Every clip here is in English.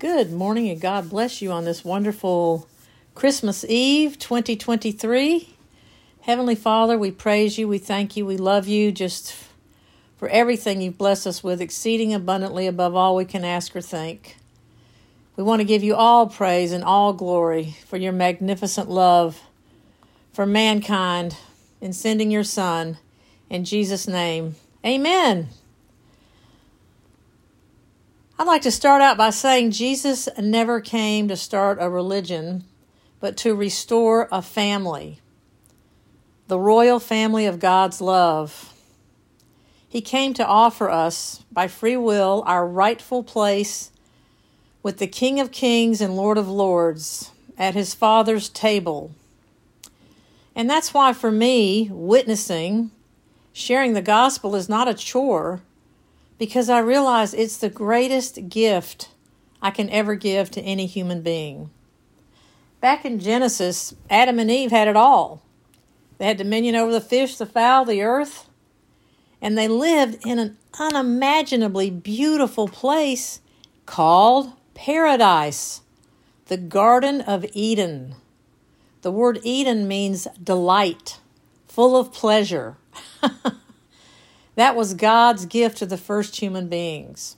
Good morning and God bless you on this wonderful Christmas Eve 2023. Heavenly Father, we praise you, we thank you, we love you just for everything you've blessed us with, exceeding abundantly above all we can ask or think. We want to give you all praise and all glory for your magnificent love for mankind in sending your Son. In Jesus' name, amen. I'd like to start out by saying Jesus never came to start a religion, but to restore a family, the royal family of God's love. He came to offer us, by free will, our rightful place with the King of Kings and Lord of Lords at his Father's table. And that's why, for me, witnessing, sharing the gospel is not a chore because I realize it's the greatest gift I can ever give to any human being. Back in Genesis, Adam and Eve had it all. They had dominion over the fish, the fowl, the earth, and they lived in an unimaginably beautiful place called paradise, the Garden of Eden. The word Eden means delight, full of pleasure. That was God's gift to the first human beings.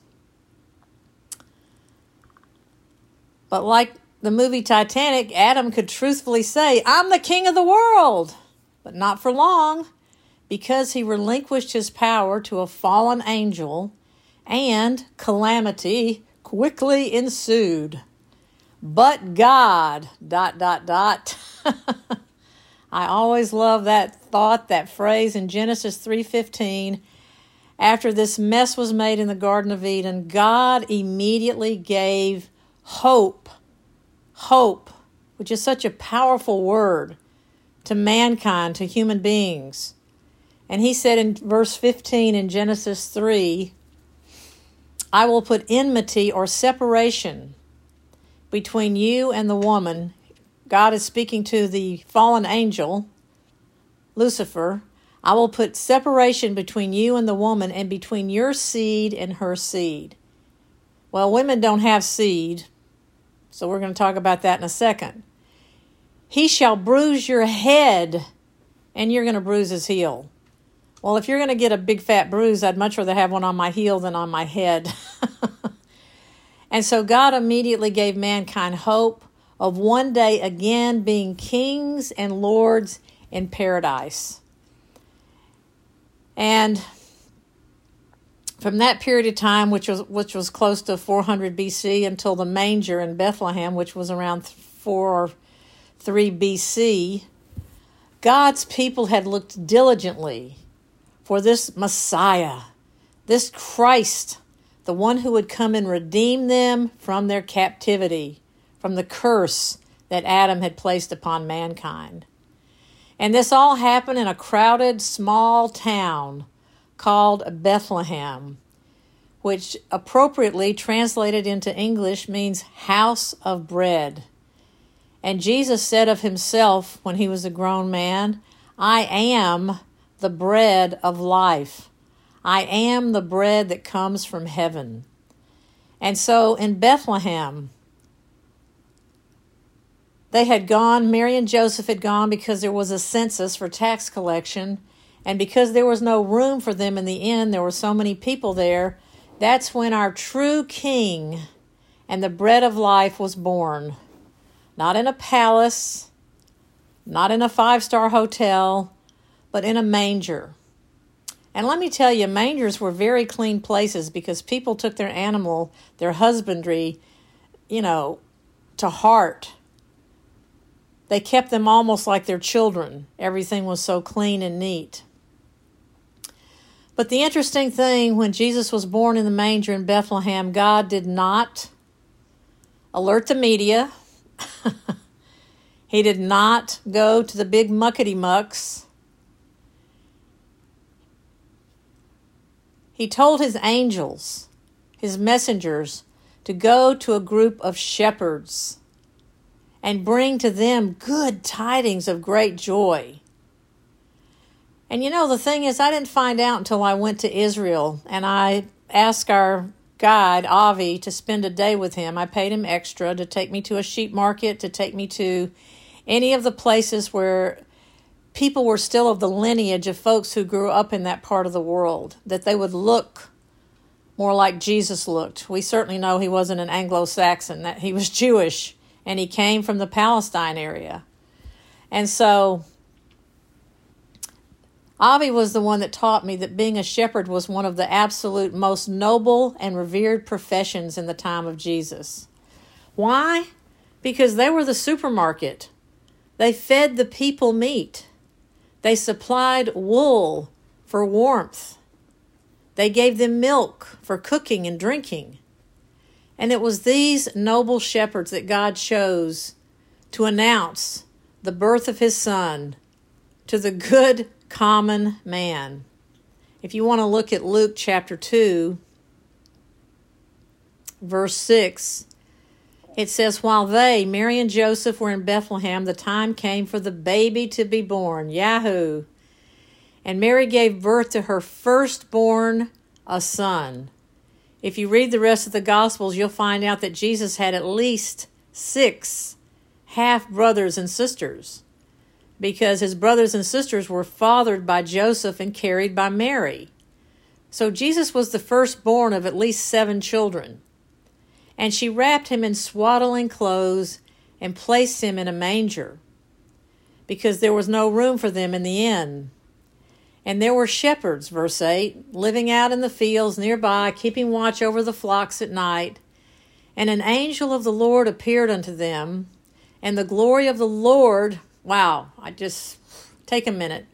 But like the movie Titanic, Adam could truthfully say, I'm the king of the world. But not for long, because he relinquished his power to a fallen angel, and calamity quickly ensued. But God, dot, dot, dot. I always love that thought, that phrase in Genesis 3:15 after this mess was made in the Garden of Eden, God immediately gave hope. Hope, which is such a powerful word to mankind, to human beings. And he said in verse 15 in Genesis 3 I will put enmity or separation between you and the woman. God is speaking to the fallen angel, Lucifer, I will put separation between you and the woman, and between your seed and her seed. Well, women don't have seed, so we're going to talk about that in a second. He shall bruise your head, and you're going to bruise his heel. Well, if you're going to get a big fat bruise, I'd much rather have one on my heel than on my head. and so God immediately gave mankind hope of one day again being kings and lords in paradise. And from that period of time, which was which was close to 400 BC, until the manger in Bethlehem, which was around 4 or 3 BC, God's people had looked diligently for this Messiah, this Christ, the one who would come and redeem them from their captivity, from the curse that Adam had placed upon mankind. And this all happened in a crowded small town called Bethlehem, which appropriately translated into English means house of bread. And Jesus said of himself when he was a grown man, I am the bread of life. I am the bread that comes from heaven. And so in Bethlehem, they had gone, Mary and Joseph had gone because there was a census for tax collection. And because there was no room for them in the inn, there were so many people there. That's when our true king and the bread of life was born. Not in a palace, not in a five star hotel, but in a manger. And let me tell you, mangers were very clean places because people took their animal, their husbandry, you know, to heart. They kept them almost like their children. Everything was so clean and neat. But the interesting thing, when Jesus was born in the manger in Bethlehem, God did not alert the media. he did not go to the big muckety mucks. He told his angels, his messengers, to go to a group of shepherds and bring to them good tidings of great joy. And you know, the thing is, I didn't find out until I went to Israel and I asked our guide, Avi, to spend a day with him. I paid him extra to take me to a sheep market, to take me to any of the places where people were still of the lineage of folks who grew up in that part of the world, that they would look more like Jesus looked. We certainly know he wasn't an Anglo Saxon, that he was Jewish and he came from the Palestine area. And so Avi was the one that taught me that being a shepherd was one of the absolute most noble and revered professions in the time of Jesus. Why? Because they were the supermarket. They fed the people meat. They supplied wool for warmth. They gave them milk for cooking and drinking. And it was these noble shepherds that God chose to announce the birth of his son to the good common man. If you want to look at Luke chapter 2, verse 6, it says, While they, Mary and Joseph, were in Bethlehem, the time came for the baby to be born. Yahoo! And Mary gave birth to her firstborn, a son. If you read the rest of the Gospels, you'll find out that Jesus had at least six half brothers and sisters because his brothers and sisters were fathered by Joseph and carried by Mary. So Jesus was the firstborn of at least seven children. And she wrapped him in swaddling clothes and placed him in a manger because there was no room for them in the inn. And there were shepherds, verse 8, living out in the fields nearby, keeping watch over the flocks at night. And an angel of the Lord appeared unto them, and the glory of the Lord, wow, I just take a minute.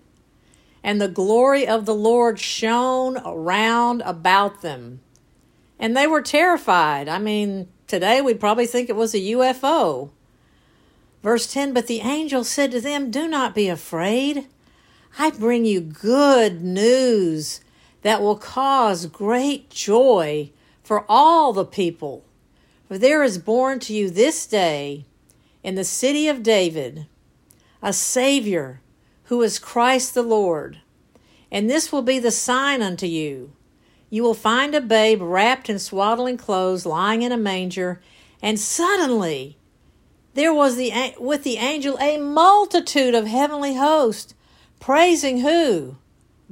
And the glory of the Lord shone around about them. And they were terrified. I mean, today we'd probably think it was a UFO. Verse 10 But the angel said to them, Do not be afraid. I bring you good news that will cause great joy for all the people. For there is born to you this day in the city of David a Savior who is Christ the Lord. And this will be the sign unto you. You will find a babe wrapped in swaddling clothes lying in a manger. And suddenly there was the, with the angel a multitude of heavenly hosts praising who?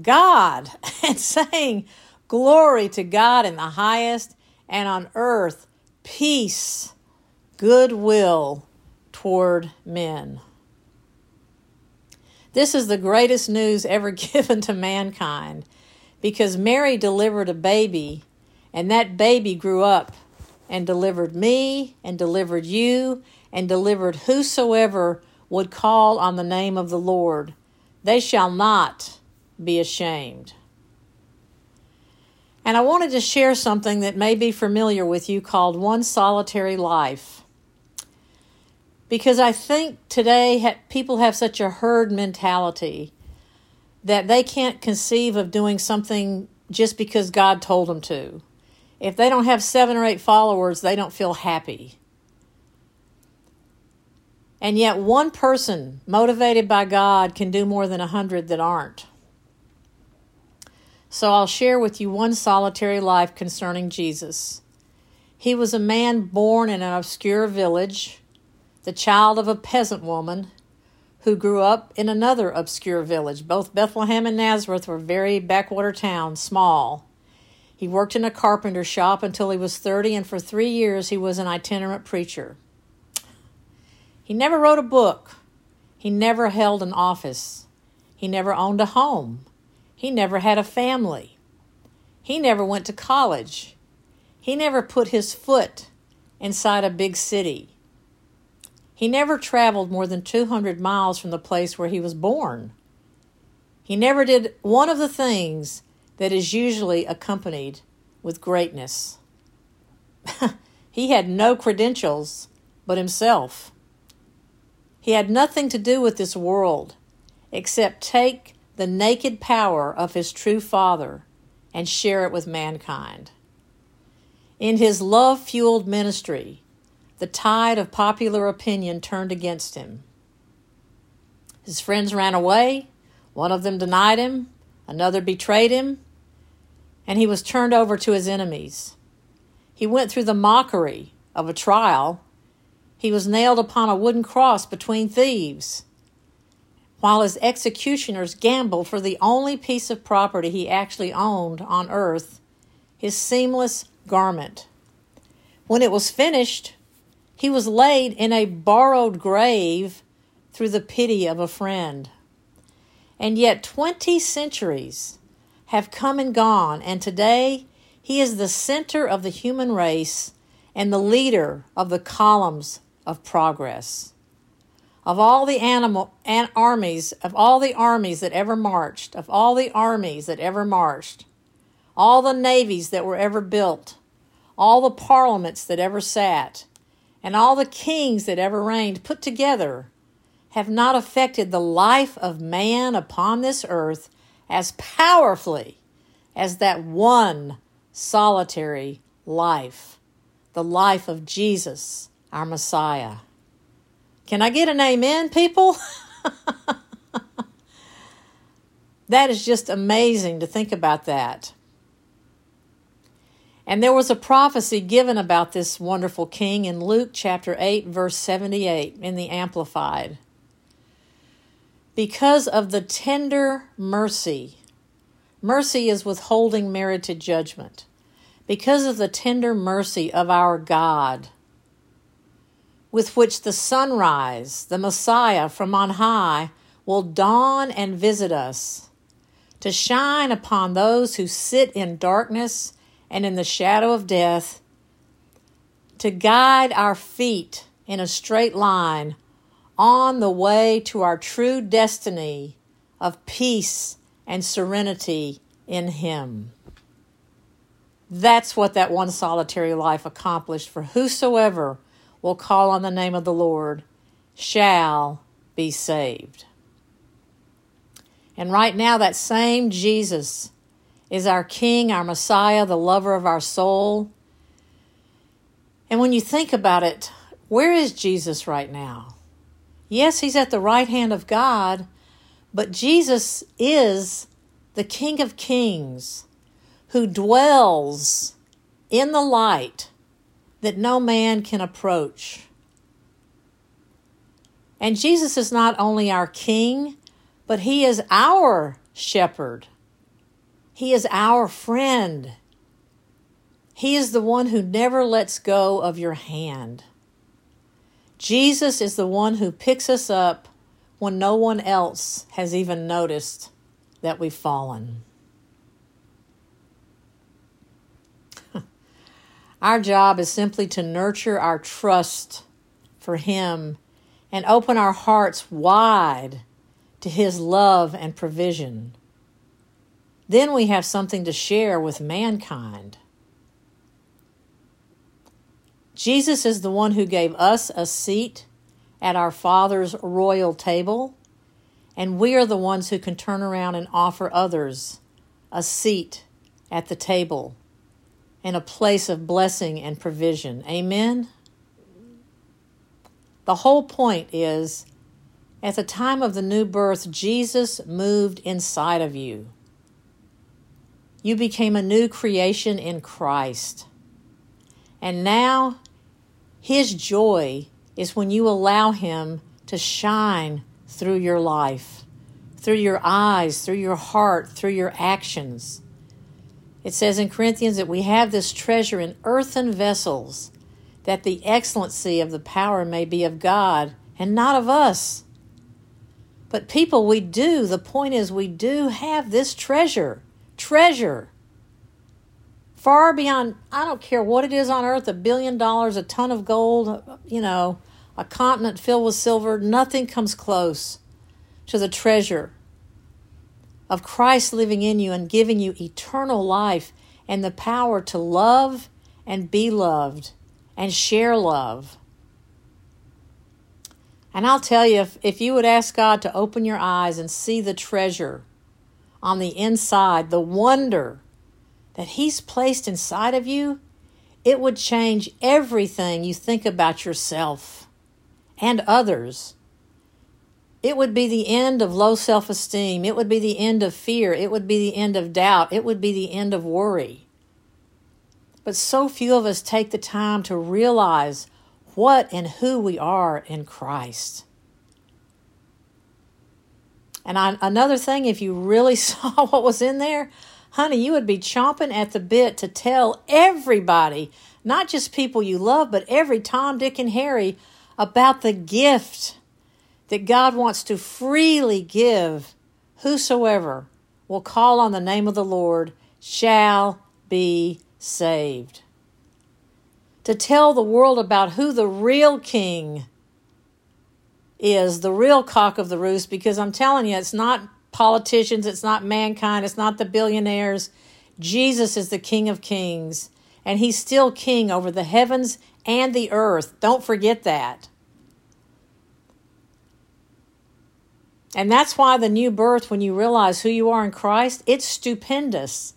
God, and saying, Glory to God in the highest, and on earth, peace, goodwill toward men. This is the greatest news ever given to mankind because Mary delivered a baby, and that baby grew up and delivered me, and delivered you, and delivered whosoever would call on the name of the Lord. They shall not be ashamed. And I wanted to share something that may be familiar with you called One Solitary Life. Because I think today people have such a herd mentality that they can't conceive of doing something just because God told them to. If they don't have seven or eight followers, they don't feel happy. And yet, one person motivated by God can do more than a hundred that aren't. So, I'll share with you one solitary life concerning Jesus. He was a man born in an obscure village, the child of a peasant woman who grew up in another obscure village. Both Bethlehem and Nazareth were very backwater towns, small. He worked in a carpenter shop until he was 30, and for three years he was an itinerant preacher. He never wrote a book. He never held an office. He never owned a home. He never had a family. He never went to college. He never put his foot inside a big city. He never traveled more than 200 miles from the place where he was born. He never did one of the things that is usually accompanied with greatness. he had no credentials but himself. He had nothing to do with this world except take the naked power of his true Father and share it with mankind. In his love fueled ministry, the tide of popular opinion turned against him. His friends ran away, one of them denied him, another betrayed him, and he was turned over to his enemies. He went through the mockery of a trial. He was nailed upon a wooden cross between thieves, while his executioners gambled for the only piece of property he actually owned on earth his seamless garment. When it was finished, he was laid in a borrowed grave through the pity of a friend. And yet, 20 centuries have come and gone, and today he is the center of the human race and the leader of the columns of progress. Of all the animal armies, of all the armies that ever marched, of all the armies that ever marched, all the navies that were ever built, all the parliaments that ever sat, and all the kings that ever reigned put together have not affected the life of man upon this earth as powerfully as that one solitary life, the life of Jesus, our Messiah. Can I get an amen, people? that is just amazing to think about that. And there was a prophecy given about this wonderful king in Luke chapter 8, verse 78 in the Amplified. Because of the tender mercy, mercy is withholding merited judgment. Because of the tender mercy of our God, with which the sunrise, the Messiah from on high, will dawn and visit us, to shine upon those who sit in darkness and in the shadow of death, to guide our feet in a straight line on the way to our true destiny of peace and serenity in Him. That's what that one solitary life accomplished for whosoever will call on the name of the Lord shall be saved. And right now, that same Jesus is our King, our Messiah, the lover of our soul. And when you think about it, where is Jesus right now? Yes, he's at the right hand of God, but Jesus is the King of Kings who dwells in the light that no man can approach. And Jesus is not only our King, but he is our shepherd. He is our friend. He is the one who never lets go of your hand. Jesus is the one who picks us up when no one else has even noticed that we've fallen. Our job is simply to nurture our trust for Him and open our hearts wide to His love and provision then we have something to share with mankind. Jesus is the one who gave us a seat at our Father's royal table, and we are the ones who can turn around and offer others a seat at the table in a place of blessing and provision. Amen? The whole point is at the time of the new birth, Jesus moved inside of you. You became a new creation in Christ. And now, His joy is when you allow Him to shine through your life, through your eyes, through your heart, through your actions. It says in Corinthians that we have this treasure in earthen vessels, that the excellency of the power may be of God and not of us. But people, we do. The point is, we do have this treasure treasure far beyond i don't care what it is on earth a billion dollars a ton of gold you know a continent filled with silver nothing comes close to the treasure of christ living in you and giving you eternal life and the power to love and be loved and share love and i'll tell you if, if you would ask god to open your eyes and see the treasure on the inside, the wonder that He's placed inside of you, it would change everything you think about yourself and others. It would be the end of low self esteem. It would be the end of fear. It would be the end of doubt. It would be the end of worry. But so few of us take the time to realize what and who we are in Christ. And I, another thing, if you really saw what was in there, honey, you would be chomping at the bit to tell everybody, not just people you love, but every Tom, Dick, and Harry about the gift that God wants to freely give whosoever will call on the name of the Lord shall be saved. To tell the world about who the real king is, the real cock of the roost, because I'm telling you, it's not politicians, it's not mankind, it's not the billionaires. Jesus is the King of Kings, and He's still King over the heavens and the earth. Don't forget that. And that's why the new birth, when you realize who you are in Christ, it's stupendous.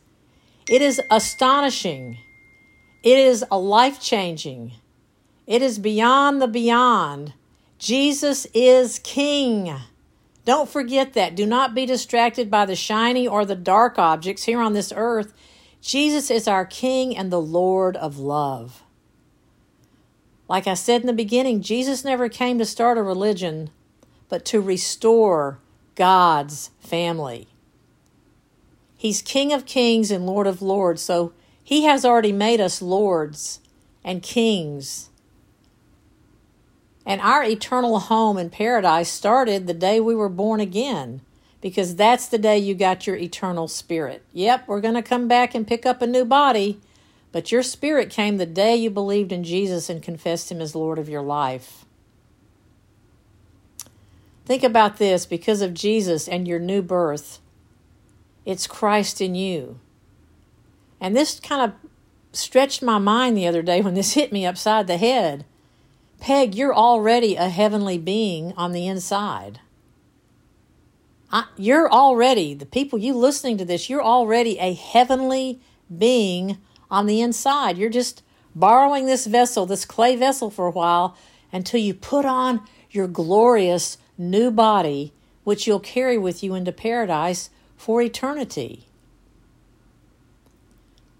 It is astonishing. It is a life changing. It is beyond the beyond. Jesus is King. Don't forget that. Do not be distracted by the shiny or the dark objects here on this earth. Jesus is our King and the Lord of love. Like I said in the beginning, Jesus never came to start a religion, but to restore God's family. He's King of Kings and Lord of Lords, so He has already made us lords and kings. And our eternal home in paradise started the day we were born again, because that's the day you got your eternal spirit. Yep, we're going to come back and pick up a new body, but your spirit came the day you believed in Jesus and confessed Him as Lord of your life. Think about this because of Jesus and your new birth it's Christ in you. And this kind of stretched my mind the other day when this hit me upside the head. Peg, you're already a heavenly being on the inside. I, you're already, the people you listening to this, you're already a heavenly being on the inside. You're just borrowing this vessel, this clay vessel, for a while until you put on your glorious new body, which you'll carry with you into paradise for eternity.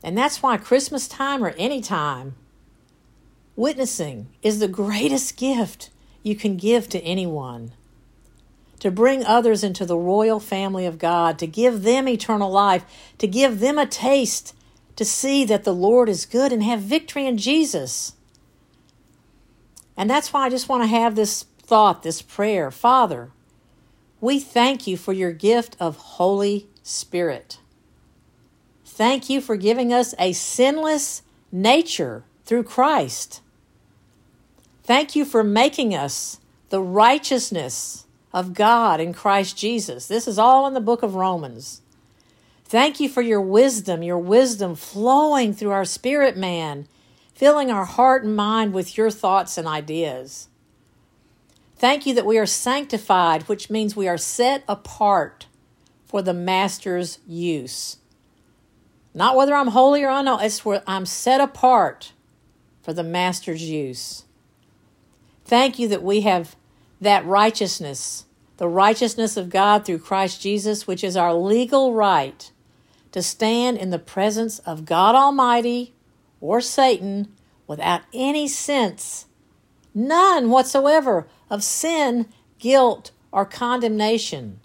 And that's why Christmas time or any time, witnessing is the greatest gift you can give to anyone. To bring others into the royal family of God, to give them eternal life, to give them a taste to see that the Lord is good and have victory in Jesus. And that's why I just want to have this thought, this prayer Father, we thank you for your gift of Holy Spirit. Thank you for giving us a sinless nature through Christ. Thank you for making us the righteousness of God in Christ Jesus. This is all in the book of Romans. Thank you for your wisdom, your wisdom flowing through our spirit man, filling our heart and mind with your thoughts and ideas. Thank you that we are sanctified, which means we are set apart for the Master's use. Not whether I'm holy or unknown, it's where I'm set apart for the Master's use. Thank you that we have that righteousness, the righteousness of God through Christ Jesus, which is our legal right to stand in the presence of God Almighty or Satan without any sense, none whatsoever, of sin, guilt, or condemnation.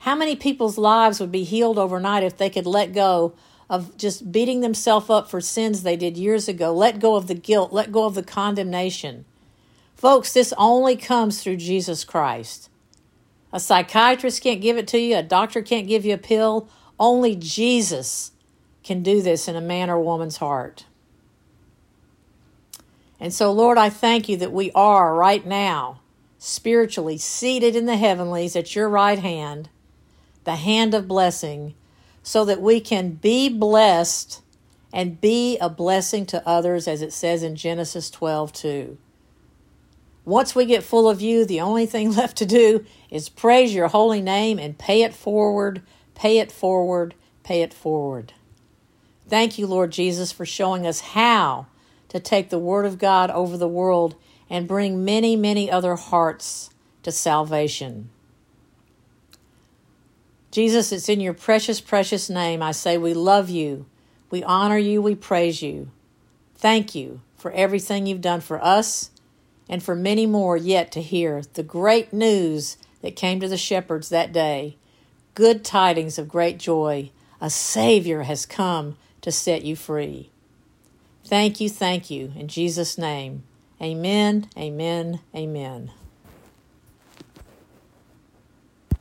How many people's lives would be healed overnight if they could let go of just beating themselves up for sins they did years ago? Let go of the guilt, let go of the condemnation. Folks, this only comes through Jesus Christ. A psychiatrist can't give it to you, a doctor can't give you a pill. Only Jesus can do this in a man or woman's heart. And so, Lord, I thank you that we are right now spiritually seated in the heavenlies at your right hand, the hand of blessing, so that we can be blessed and be a blessing to others, as it says in Genesis 12 2. Once we get full of you, the only thing left to do is praise your holy name and pay it forward, pay it forward, pay it forward. Thank you, Lord Jesus, for showing us how to take the Word of God over the world and bring many, many other hearts to salvation. Jesus, it's in your precious, precious name I say we love you, we honor you, we praise you. Thank you for everything you've done for us and for many more yet to hear the great news that came to the shepherds that day. Good tidings of great joy. A Savior has come to set you free. Thank you, thank you. In Jesus' name, amen, amen, amen.